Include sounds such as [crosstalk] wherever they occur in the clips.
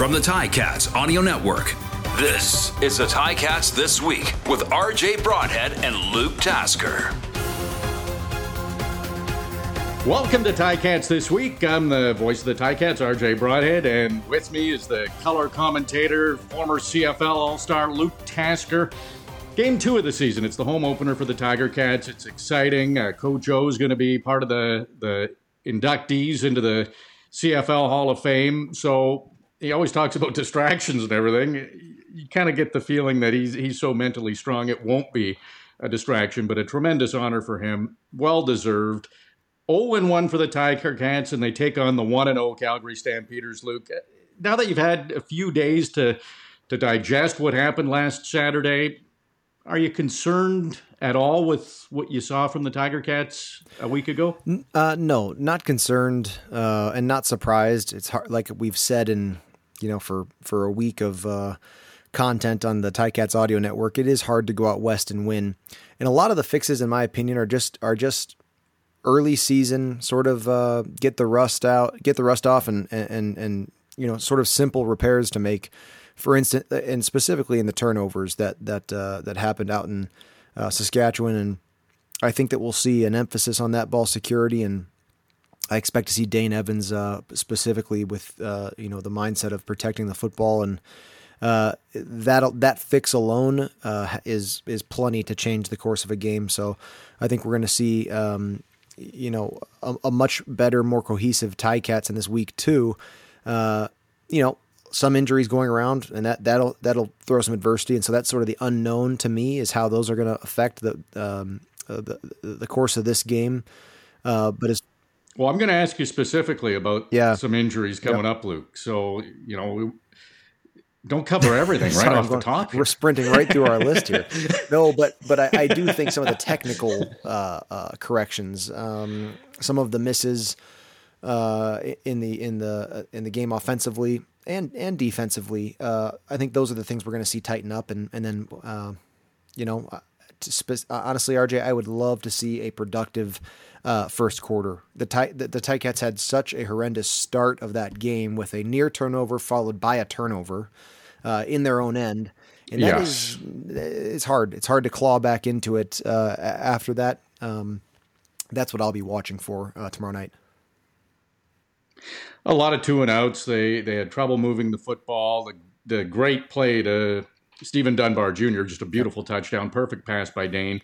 From the Ticats Audio Network, this is the Ticats This Week with RJ Broadhead and Luke Tasker. Welcome to Ticats This Week. I'm the voice of the Ticats, RJ Broadhead, and with me is the color commentator, former CFL All Star Luke Tasker. Game two of the season. It's the home opener for the Tiger Cats. It's exciting. Uh, Coach O is going to be part of the the inductees into the CFL Hall of Fame. So he always talks about distractions and everything. You kind of get the feeling that he's he's so mentally strong it won't be a distraction, but a tremendous honor for him. Well deserved. 0 1 for the Tiger Cats, and they take on the 1 0 Calgary Stampeders. Luke, now that you've had a few days to to digest what happened last Saturday, are you concerned at all with what you saw from the Tiger Cats a week ago? Uh, no, not concerned, uh, and not surprised. It's hard, like we've said in you know for for a week of uh, content on the Ticats audio network. It is hard to go out west and win, and a lot of the fixes, in my opinion, are just are just early season sort of uh, get the rust out, get the rust off, and and and you know sort of simple repairs to make. For instance, and specifically in the turnovers that that uh, that happened out in uh, Saskatchewan, and I think that we'll see an emphasis on that ball security and I expect to see Dane Evans uh, specifically with uh, you know the mindset of protecting the football and uh, that that fix alone uh, is is plenty to change the course of a game. So I think we're going to see um, you know a, a, much better, more cohesive Ticats in this week too. Uh, you know some injuries going around, and that that'll that'll throw some adversity, and so that's sort of the unknown to me is how those are going to affect the um, uh, the the course of this game. but as well, I'm going to ask you specifically about yeah. some injuries coming yep. up, Luke. So, you know, don't cover everything [laughs] right off going, the top. We're sprinting right through our list here. [laughs] No, but but I, I, do think some of the technical uh, uh, corrections, um, some of the misses uh, in the in the uh, in the game offensively and and defensively, uh, I think those are the things we're going to see tighten up, and and then uh, you know, spe- honestly, RJ, I would love to see a productive uh, first quarter. The, Ty- the, the Ticats had such a horrendous start of that game with a near turnover followed by a turnover uh, in their own end. And that yes. is, it's hard. It's hard to claw back into it uh, after that. Um, that's what I'll be watching for uh, tomorrow night. A lot of two and outs. They they had trouble moving the football. The the great play to Steven Dunbar Jr. Just a beautiful touchdown, perfect pass by Dane.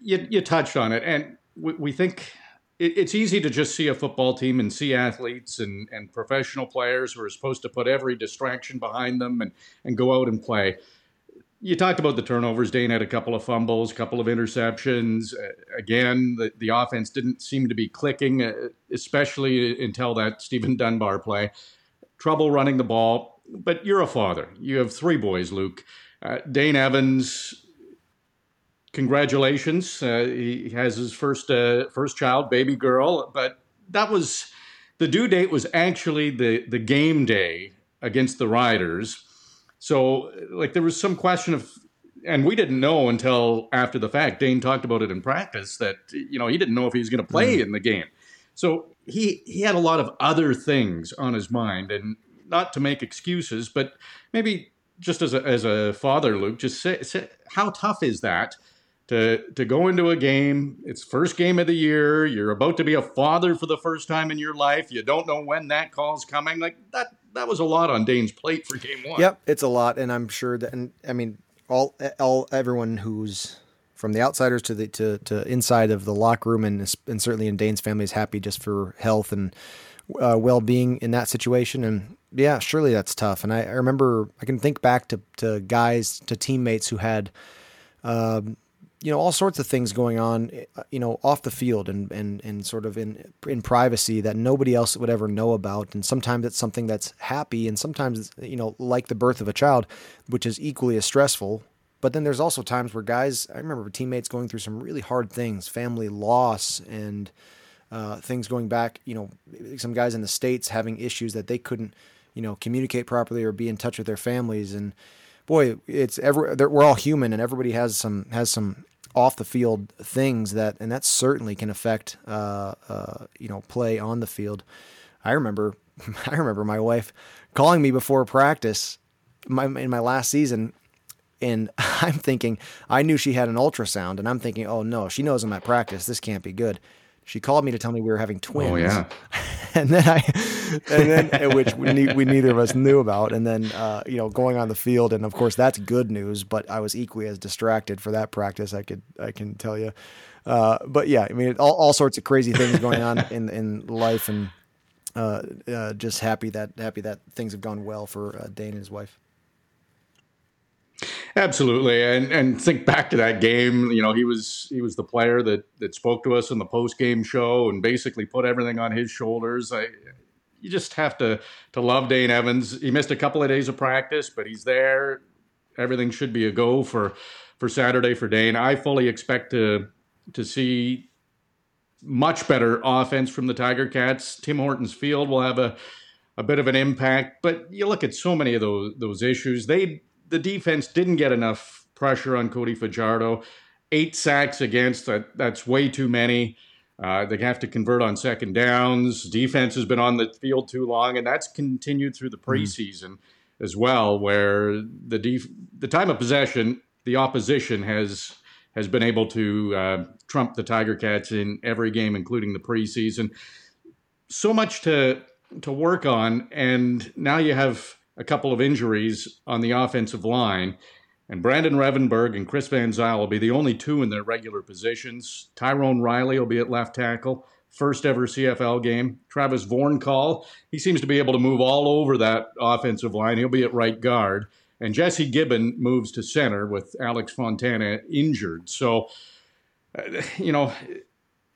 You you touched on it, and we, we think it, it's easy to just see a football team and see athletes and, and professional players who are supposed to put every distraction behind them and, and go out and play. You talked about the turnovers. Dane had a couple of fumbles, a couple of interceptions. Uh, again, the, the offense didn't seem to be clicking, uh, especially until that Steven Dunbar play. Trouble running the ball. But you're a father. You have three boys, Luke. Uh, Dane Evans congratulations. Uh, he has his first uh, first child, baby girl. But that was the due date was actually the the game day against the Riders. So like there was some question of and we didn't know until after the fact. Dane talked about it in practice that you know he didn't know if he was going to play mm. in the game. So he he had a lot of other things on his mind, and not to make excuses, but maybe just as a as a father, Luke, just say, say how tough is that to to go into a game. It's first game of the year. You're about to be a father for the first time in your life. You don't know when that call's coming. Like that that was a lot on Dane's plate for game one. Yep, it's a lot, and I'm sure that. And I mean, all all everyone who's from the outsiders to the to, to inside of the locker room, and and certainly in Dane's family is happy just for health and uh, well being in that situation. And yeah, surely that's tough. And I, I remember I can think back to to guys to teammates who had. Um, you know all sorts of things going on uh, you know off the field and and and sort of in in privacy that nobody else would ever know about. And sometimes it's something that's happy and sometimes you know like the birth of a child which is equally as stressful. But then there's also times where guys i remember teammates going through some really hard things family loss and uh, things going back you know some guys in the states having issues that they couldn't you know communicate properly or be in touch with their families. And boy, it's every we're all human, and everybody has some has some off the field things that, and that certainly can affect, uh, uh, you know, play on the field. I remember, [laughs] I remember my wife calling me before practice, my in my last season, and [laughs] I'm thinking I knew she had an ultrasound, and I'm thinking, oh no, she knows I'm at practice. This can't be good. She called me to tell me we were having twins. Oh yeah. [laughs] [laughs] and then I, and then [laughs] which we, ne- we neither of us knew about, and then uh, you know going on the field, and of course that's good news. But I was equally as distracted for that practice. I could I can tell you. Uh, but yeah, I mean all, all sorts of crazy things going on in in life, and uh, uh, just happy that happy that things have gone well for uh, Dane and his wife. Absolutely, and and think back to that game. You know, he was he was the player that that spoke to us in the post game show and basically put everything on his shoulders. I, you just have to to love Dane Evans. He missed a couple of days of practice, but he's there. Everything should be a go for for Saturday for Dane. I fully expect to to see much better offense from the Tiger Cats. Tim Hortons Field will have a a bit of an impact, but you look at so many of those those issues. They the defense didn't get enough pressure on Cody Fajardo. Eight sacks against that that's way too many. Uh, they have to convert on second downs. Defense has been on the field too long, and that's continued through the mm-hmm. preseason mm-hmm. as well, where the def- the time of possession, the opposition has has been able to uh, trump the Tiger Cats in every game, including the preseason. So much to to work on, and now you have a couple of injuries on the offensive line. And Brandon Revenberg and Chris Van Zyl will be the only two in their regular positions. Tyrone Riley will be at left tackle, first ever CFL game. Travis Vorncall, he seems to be able to move all over that offensive line. He'll be at right guard. And Jesse Gibbon moves to center with Alex Fontana injured. So, uh, you know,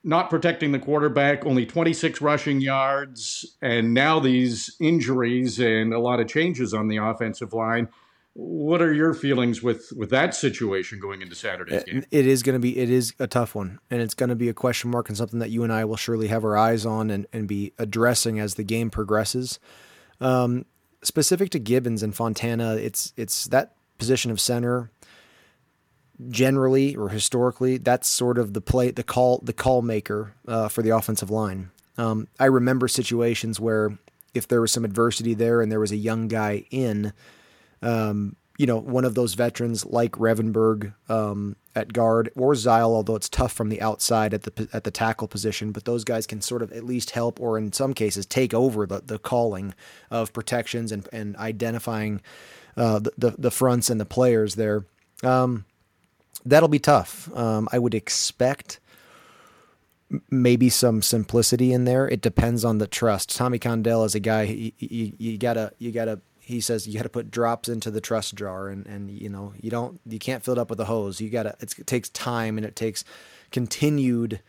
not protecting the quarterback, only 26 rushing yards, and now these injuries and a lot of changes on the offensive line. What are your feelings with with that situation going into Saturday's game? It is going to be it is a tough one, and it's going to be a question mark and something that you and I will surely have our eyes on and, and be addressing as the game progresses. Um, specific to Gibbons and Fontana, it's it's that position of center generally or historically, that's sort of the play, the call, the call maker uh, for the offensive line. Um, I remember situations where if there was some adversity there and there was a young guy in, um, you know, one of those veterans like Revenberg um, at guard or Zyl, although it's tough from the outside at the at the tackle position, but those guys can sort of at least help, or in some cases take over the, the calling of protections and and identifying uh, the, the, the fronts and the players there. Um, that'll be tough. Um, I would expect maybe some simplicity in there. It depends on the trust. Tommy Condell is a guy you, you, you gotta you gotta he says you gotta put drops into the trust jar and and you know you don't you can't fill it up with a hose. You gotta it takes time and it takes continued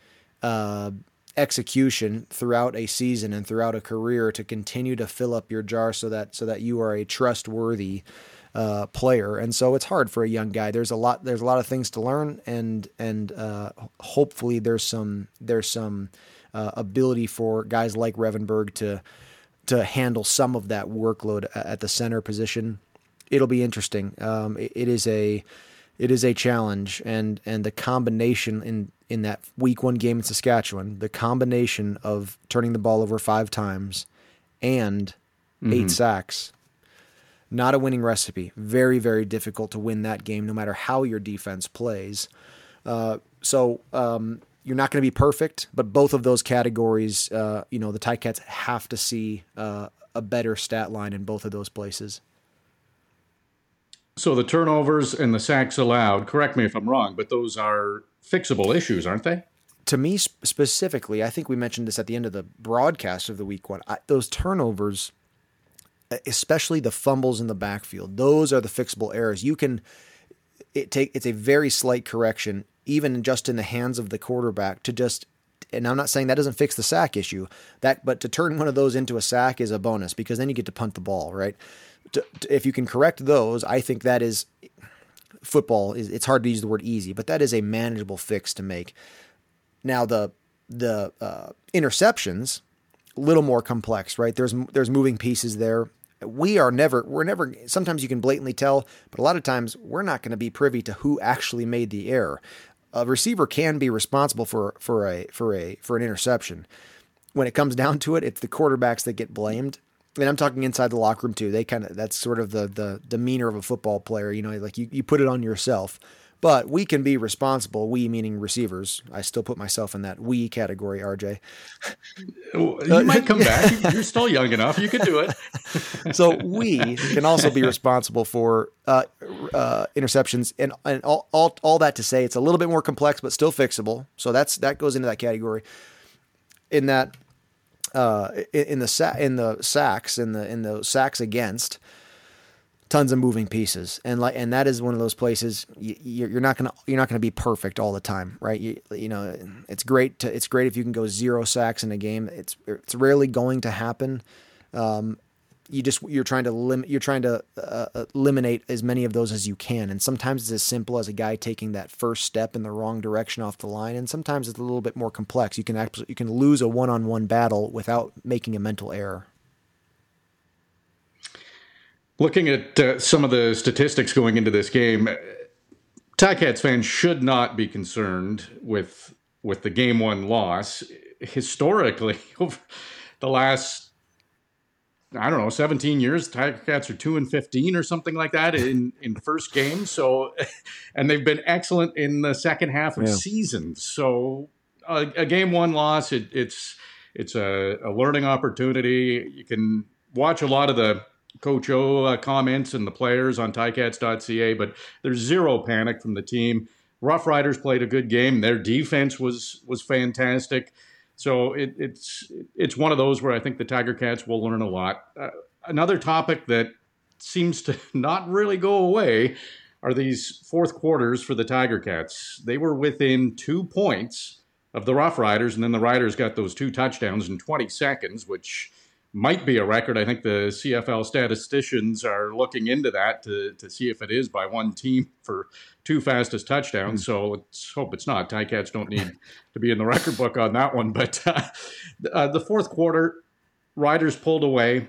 uh, execution throughout a season and throughout a career to continue to fill up your jar so that so that you are a trustworthy uh, player, and so it's hard for a young guy. There's a lot. There's a lot of things to learn, and and uh, hopefully there's some there's some uh, ability for guys like Revenberg to to handle some of that workload at the center position. It'll be interesting. Um, it, it is a it is a challenge, and and the combination in in that week one game in Saskatchewan, the combination of turning the ball over five times and mm-hmm. eight sacks not a winning recipe. Very, very difficult to win that game, no matter how your defense plays. Uh, so um, you're not going to be perfect, but both of those categories, uh, you know, the Ticats have to see uh, a better stat line in both of those places. So the turnovers and the sacks allowed, correct me if I'm wrong, but those are fixable issues, aren't they? To me specifically, I think we mentioned this at the end of the broadcast of the week one. I, those turnovers especially the fumbles in the backfield. Those are the fixable errors. You can it take it's a very slight correction, even just in the hands of the quarterback, to just and I'm not saying that doesn't fix the sack issue. That but to turn one of those into a sack is a bonus because then you get to punt the ball, right? To, to, if you can correct those, I think that is football is it's hard to use the word easy, but that is a manageable fix to make. Now the the uh, interceptions, a little more complex, right? There's there's moving pieces there we are never we're never sometimes you can blatantly tell but a lot of times we're not going to be privy to who actually made the error a receiver can be responsible for for a for a for an interception when it comes [laughs] down to it, it's the quarterbacks that get blamed. And I'm talking inside the locker room too. They kind of that's sort of the the demeanor of a football player. You know, like you, you put it on yourself. But we can be responsible. We meaning receivers. I still put myself in that we category. RJ, you might come back. [laughs] You're still young enough. You can do it. so we can also be responsible for uh, uh, interceptions, and and all, all all that to say, it's a little bit more complex, but still fixable. So that's that goes into that category. In that, uh, in the sa- in the sacks, in the in the sacks against tons of moving pieces. And like and that is one of those places you, are not gonna you're not gonna be perfect all the time right? You, you know it's great to it's great if you can go zero sacks in a game. It's it's rarely going to happen. Um, you just you're trying to limit you're trying to uh, uh, eliminate as many of those as you can. And sometimes it's as simple as a guy taking that first step in the wrong direction off the line. And sometimes it's a little bit more complex. You can actually you can lose a one-on-one battle without making a mental error Looking at uh, some of the statistics going into this game, Ticats fans should not be concerned with with the game one loss. Historically, [laughs] over the last I don't know, 17 years, Ticats are 2 and 15 or something like that in in first game. So [laughs] and they've been excellent in the second half of yeah. seasons. So a, a, game one loss, it, it's it's a, a learning opportunity. You can watch a lot of the Coach O uh, comments and the players on Ticats.ca, but there's zero panic from the team. Rough Riders played a good game. Their defense was was fantastic. So it, it's it's one of those where I think the Tiger Cats will learn a lot. Uh, another topic that seems to [laughs] not really go away are these fourth quarters for the Tiger Cats. They were within two points of the Rough Riders, and then the Riders got those two touchdowns in 20 seconds, which might be a record. I think the CFL statisticians are looking into that to, to see if it is by one team for two fastest touchdowns. Mm. So let's hope it's not. Ticats don't need [laughs] to be in the record book on that one. But uh, uh, the fourth quarter, Riders pulled away.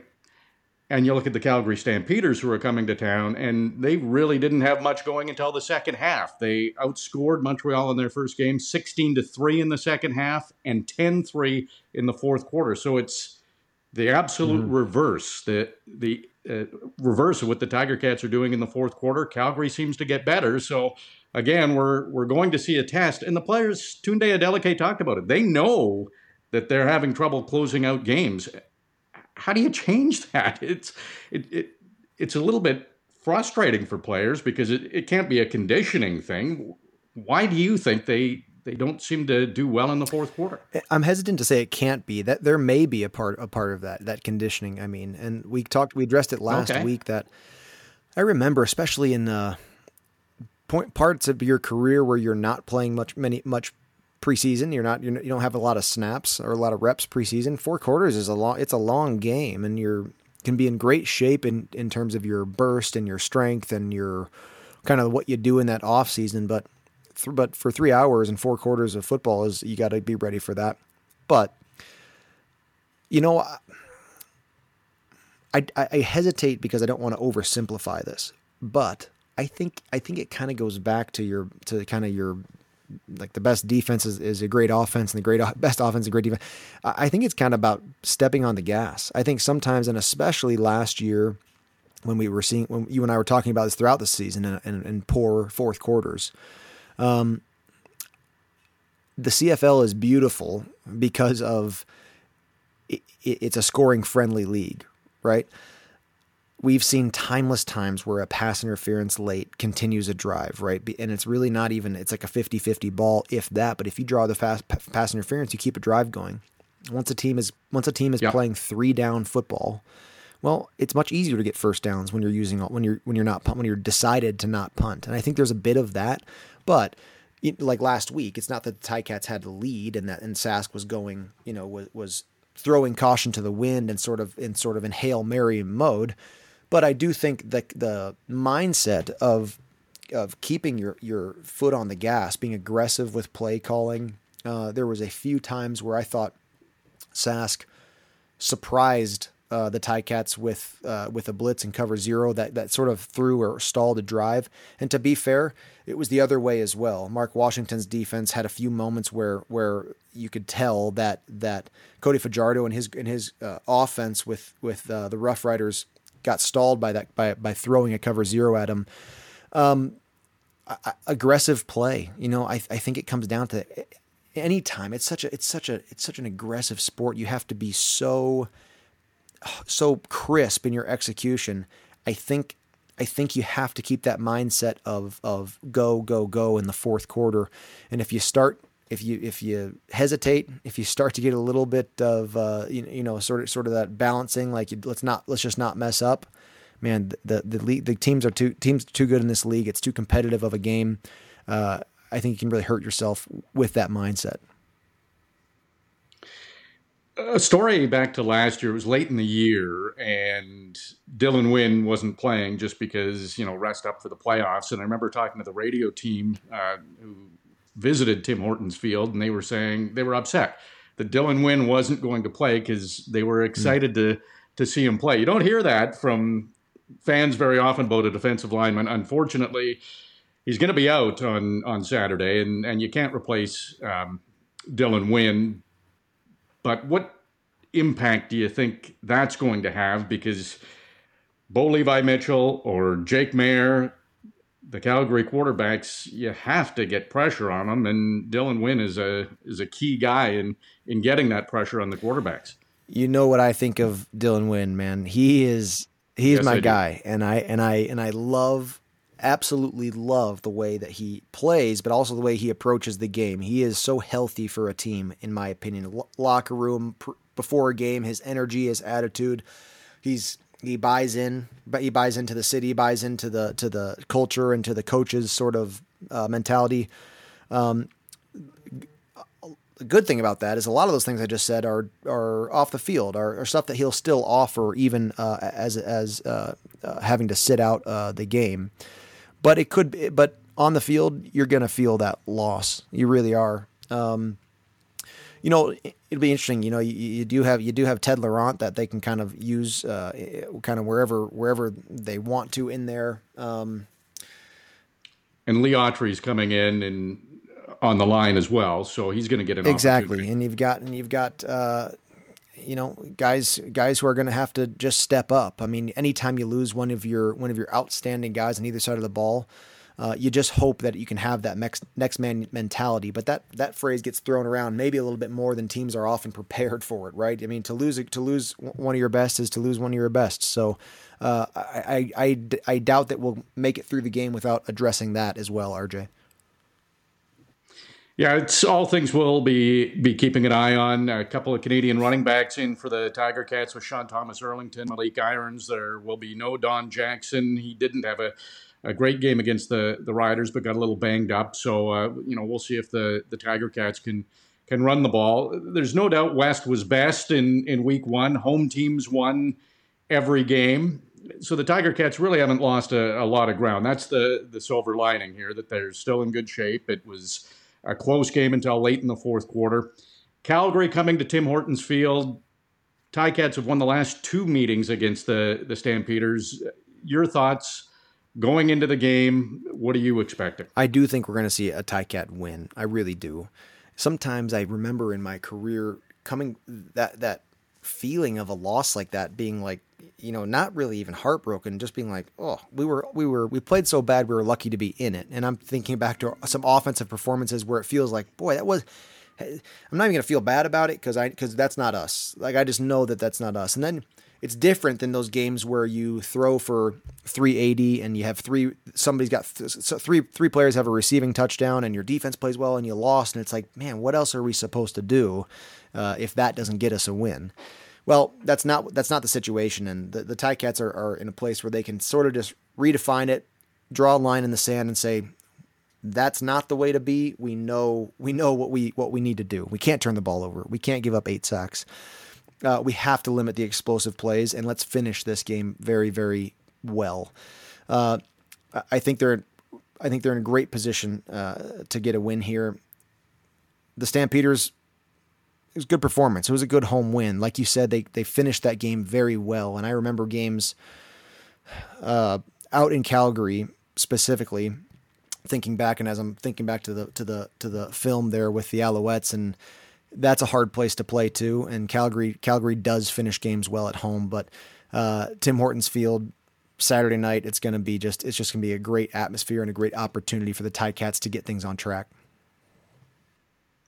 And you look at the Calgary Stampeders who are coming to town, and they really didn't have much going until the second half. They outscored Montreal in their first game 16 to 3 in the second half and 10 3 in the fourth quarter. So it's the absolute mm-hmm. reverse, the the uh, reverse of what the Tiger Cats are doing in the fourth quarter. Calgary seems to get better. So again, we're we're going to see a test, and the players Tunde Adeleke talked about it. They know that they're having trouble closing out games. How do you change [laughs] that? It's it, it it's a little bit frustrating for players because it, it can't be a conditioning thing. Why do you think they they don't seem to do well in the fourth quarter. I'm hesitant to say it can't be that there may be a part a part of that that conditioning. I mean, and we talked we addressed it last okay. week that I remember, especially in the point parts of your career where you're not playing much many much preseason. You're not you're, you don't have a lot of snaps or a lot of reps preseason. Four quarters is a long it's a long game, and you're can be in great shape in in terms of your burst and your strength and your kind of what you do in that off season, but th- but for three hours and four quarters of football is you got to be ready for that. But you know, I, I, I hesitate because I don't want to oversimplify this, but I think I think it kind of goes back to your to kind of your like the best defense is, is a great offense and the great [laughs] best offense is a great defense. I think it's kind of about stepping on the gas. I think sometimes, and especially last year, when we were seeing when you and I were talking about this throughout the season and, and, and poor fourth quarters, um, the CFL is beautiful because of it, it's a scoring friendly league, right? We've seen timeless times where a pass interference late continues a drive, right? And it's really not even, it's like a 50 50 ball, if that. But if you draw the fast pass interference, you keep a drive going. Once a team is once a team is yep. playing three down football, well, it's much easier to get first downs when you're using when you're when you're not when you're decided to not punt. And I think there's a bit of that, but like last week, it's not that the Ticats had the lead and that and Sask was going, you know, was was throwing caution to the wind and sort of in sort of in hail mary mode. But I do think that the mindset of of keeping your your foot on the gas, being aggressive with play calling. Uh, there was a few times where I thought Sask surprised uh, the Ticats with uh, with a blitz and cover zero that that sort of threw or stalled a drive. And to be fair, it was the other way as well. Mark Washington's defense had a few moments where where you could tell that that Cody Fajardo and his and his uh, offense with with uh, the Rough Riders got stalled by that by by throwing a cover zero at him. Um, aggressive play, you know, I I think it comes down to anytime it's such a it's such a it's such an aggressive sport you have to be so so crisp in your execution i think i think you have to keep that mindset of of go go go in the fourth quarter. And if you start if you if you hesitate if you start to get a little bit of uh, you, you know sort of sort of that balancing like you, let's not let's just not mess up. Man the the the teams are too teams too good in this league. It's too competitive of a game. Uh, I think you can really hurt yourself with that mindset. A story back to last year. It was late in the year, and Dylan Wynn wasn't playing just because you know rest up for the playoffs. And I remember talking to the radio team uh, who visited Tim Hortons Field, and they were saying they were upset that Dylan Wynn wasn't going to play because they were excited mm. to to see him play. You don't hear that from fans very often about a defensive lineman. Unfortunately, he's going to be out on on Saturday, and and you can't replace um, Dylan Wynn. But what impact do you think that's going to have? Because Bo Levi Mitchell or Jake Maier, the Calgary quarterbacks, you have to get pressure on them, and Dylan Wynn is a is a key guy in in getting that pressure on the quarterbacks. You know what I think of Dylan Wynn, man. He is he's yes, my guy, and I and I and I love absolutely love the way that he plays, but also the way he approaches the game. He is so healthy for a team, in my opinion. L- locker room pr- before a game, his energy, his attitude, he's he buys in, but he buys into the city, buys into the to the culture and to the coaches sort of uh, mentality. Um, the good thing about that is a lot of those things I just said are are off the field, are, are stuff that he'll still offer even uh, as as uh, uh, having to sit out uh, the game. But it could, be, but on the field, you're going to feel that loss. You really are. Um, you know, it'll be interesting. You know, you, you, do have you do have Ted Laurent that they can kind of use, uh, kind of wherever wherever they want to in there. Um, and Lee Autry's coming in and on the line as well, so he's going to get an exactly. And you've got and you've got uh, you know guys guys who are going to have to just step up. I mean, anytime you lose one of your one of your outstanding guys on either side of the ball, uh, you just hope that you can have that next next man mentality. But that that phrase gets thrown around maybe a little bit more than teams are often prepared for it, right? I mean, to lose to lose one of your best is to lose one of your best. So uh, I, I, I I doubt that we'll make it through the game without addressing that as well, RJ. Yeah, it's all things we'll be be keeping an eye on. A couple of Canadian running backs in for the Tiger Cats with Sean Thomas Erlington, Malik Irons. There will be no Don Jackson. He didn't have a, a great game against the the Riders, but got a little banged up. So uh, you know we'll see if the the Tiger Cats can can run the ball. There's no doubt West was best in in Week One. Home teams won every game. So the Tiger Cats really haven't lost a, a lot of ground. That's the the silver lining here that they're still in good shape. It was a close game until late in the fourth quarter. Calgary coming to Tim Hortons Field. Ticats have won the last two meetings against the, the Stampeders. Your thoughts going into the game? What are you expecting? I do think we're going to see a Ticat win. I really do. Sometimes I remember in my career coming that that feeling of a loss like that being like you know not really even heartbroken just being like oh we were we were we played so bad we were lucky to be in it. And i'm thinking back to some offensive performances where it feels like boy that was i'm not even to feel bad about it because i because that's not us. Like i just know that that's not us. And then it's different than those games where you throw for 380 and you have three somebody's got th- three three players have a receiving touchdown and your defense plays well and you lost and it's like man what else are we supposed to do uh, if that doesn't get us a win? Well that's not that's not the situation and the, the Ticats are, are in a place where they can sort of just redefine it draw a line in the sand and say that's not the way to be we know we know what we what we need to do we can't turn the ball over we can't give up eight sacks uh, we have to limit the explosive plays and let's finish this game very, very well. Uh, I think they're, I think they're in a great position uh, to get a win here. The Stampeders, it was good performance. It was a good home win. Like you said, they they finished that game very well. And I remember games uh, out in Calgary specifically, thinking back and as I'm thinking back to the to the to the film there with the Alouettes and that's a hard place to play too. And Calgary Calgary does finish games well at home, but uh, Tim Hortons Field Saturday night, it's going to be just it's just going to be a great atmosphere and a great opportunity for the Ticats to get things on track.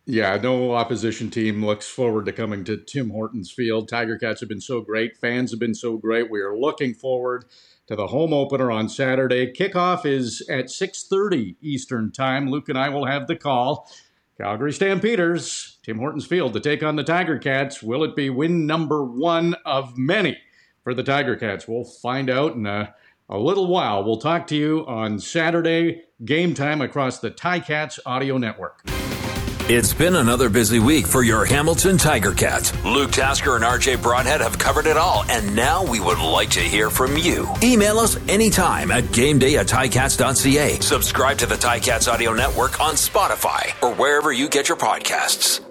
Yeah, no opposition team looks forward to coming to Tim Hortons Field. Tiger Cats have been so great. Fans have been so great. We are looking forward to the home opener on Saturday. Kickoff is at 6:30 Eastern Time. Luke and I will have the call. Calgary Stampeders, Tim Hortons Field to take on the Tiger Cats. Will it be win number one of many for the Tiger Cats? We'll find out in a, a little while. We'll talk to you on Saturday, game time across the Ticats audio network. It's been another busy week for your Hamilton Tiger Cats. Luke Tasker and RJ Broadhead have covered it all, and now we would like to hear from you. Email us anytime at gameday at ticats.ca. Subscribe to the Ticats audio network on Spotify or wherever you get your podcasts.